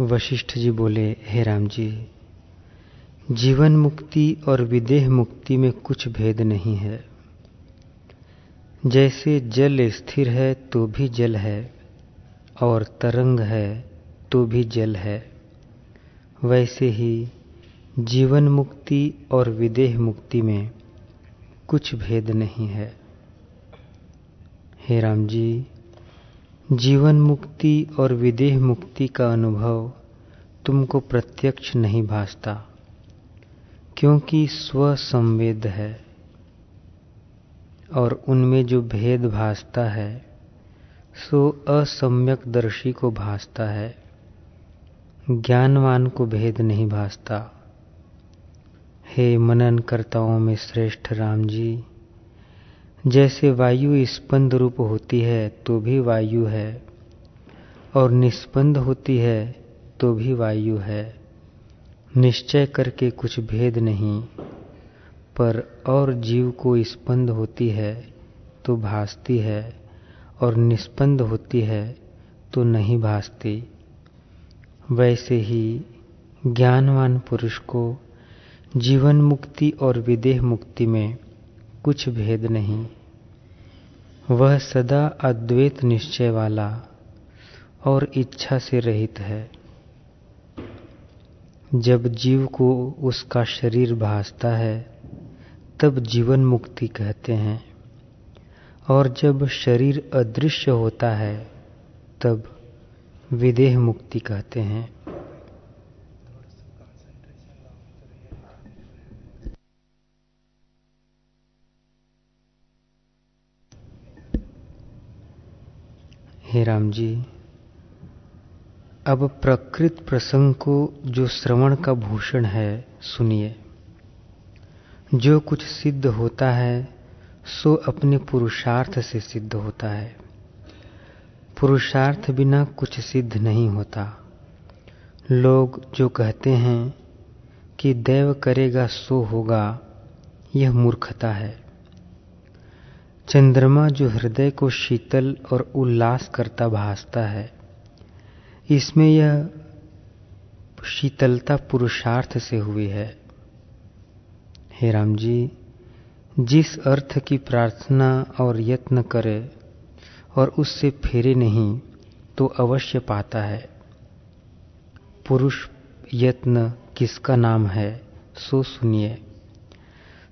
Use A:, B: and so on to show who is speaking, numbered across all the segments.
A: वशिष्ठ जी बोले, हे राम जी, जीवन मुक्ति और विदेह मुक्ति में कुछ भेद नहीं है। जैसे जल स्थिर है तो भी जल है, और तरंग है तो भी जल है। वैसे ही जीवन मुक्ति और विदेह मुक्ति में कुछ भेद नहीं है। हे राम जी जीवन मुक्ति और विदेह मुक्ति का अनुभव तुमको प्रत्यक्ष नहीं भासता, क्योंकि स्व संवेद है और उनमें जो भेद भासता है, सो असम्यक दर्शी को भासता है, ज्ञानवान को भेद नहीं भासता। हे मनन करताओं में श्रेष्ठ राम जी जैसे वायु स्पंद रूप होती है तो भी वायु है। और निस्पंद होती है तो भी वायु है। निश्चय करके कुछ भेद नहीं, पर और जीव को स्पंद होती है तो भासती है। और निस्पंद होती है तो नहीं भासती। वैसे ही ज्ञानवान पुरुष को जीवन मुक्ति और विदेह मुक्ति में कुछ भेद नहीं। वह सदा अद्वैत निश्चय वाला और इच्छा से रहित है। जब जीव को उसका शरीर भासता है, तब जीवन मुक्ति कहते हैं। और जब शरीर अदृश्य होता है, तब विदेह मुक्ति कहते हैं। हे राम जी, अब प्रकृत प्रसंग को जो श्रवण का भूषण है, सुनिए। जो कुछ सिद्ध होता है, सो अपने पुरुषार्थ से सिद्ध होता है। पुरुषार्थ बिना कुछ सिद्ध नहीं होता। लोग जो कहते हैं कि देव करेगा सो होगा, यह मूर्खता है। चंद्रमा जो हृदय को शीतल और उल्लास करता भासता है, इसमें यह शीतलता पुरुषार्थ से हुई है। हे राम जी, जिस अर्थ की प्रार्थना और यत्न करे और उससे फेरे नहीं तो अवश्य पाता है। पुरुष यत्न किसका नाम है, सो सुनिए।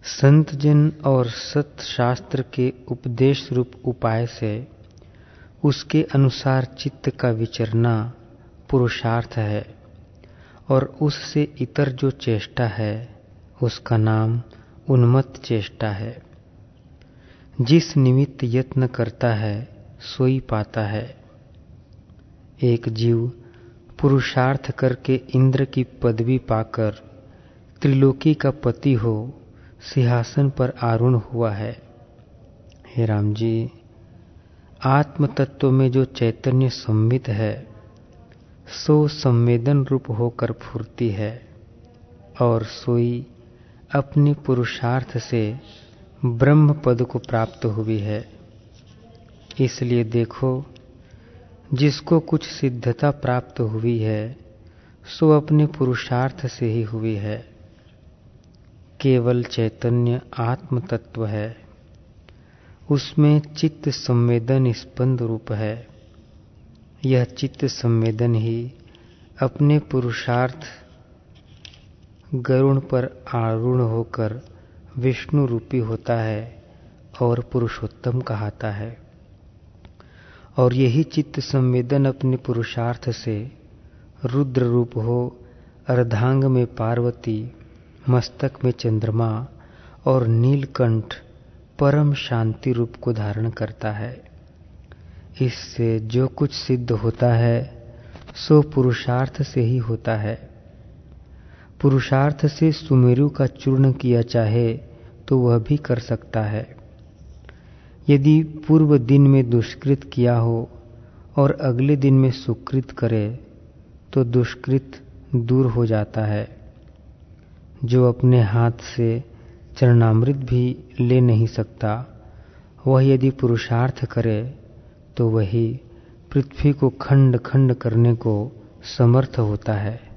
A: संत जन और सत शास्त्र के उपदेश रूप उपाय से उसके अनुसार चित्त का विचरना पुरुषार्थ है और उससे इतर जो चेष्टा है, उसका नाम उन्मत्त चेष्टा है। जिस निमित्त यत्न करता है, सोई पाता है। एक जीव पुरुषार्थ करके इंद्र की पदवी पाकर त्रिलोकी का पति हो सिंहासन पर आरूढ़ हुआ है। हे राम जी आत्म तत्व में जो चैतन्य सम्मित है, सो संवेदन रूप होकर फूरती है और सोई अपने पुरुषार्थ से ब्रह्म पद को प्राप्त हुई है। इसलिए देखो, जिसको कुछ सिद्धता प्राप्त हुई है, सो अपने पुरुषार्थ से ही हुई है। केवल चैतन्य आत्म तत्व है। उसमें चित्त संवेदन स्पंद रूप है। यह चित्त संवेदन ही अपने पुरुषार्थ, गरुण पर आरूढ़ होकर विष्णु रूपी होता है और पुरुषोत्तम कहता है। और यही चित्त संवेदन अपने पुरुषार्थ से रुद्र रूप हो, अर्धांग में पार्वती मस्तक में चंद्रमा और नीलकंठ परम शांति रूप को धारण करता है। इससे जो कुछ सिद्ध होता है, सो पुरुषार्थ से ही होता है। पुरुषार्थ से सुमेरु का चूर्ण किया चाहे तो वह भी कर सकता है। यदि पूर्व दिन में दुष्कृत किया हो और अगले दिन में सुकृत करे तो दुष्कृत दूर हो जाता है। जो अपने हाथ से चरणामृत भी ले नहीं सकता, वह यदि पुरुषार्थ करे तो वही पृथ्वी को खंड खंड करने को समर्थ होता है।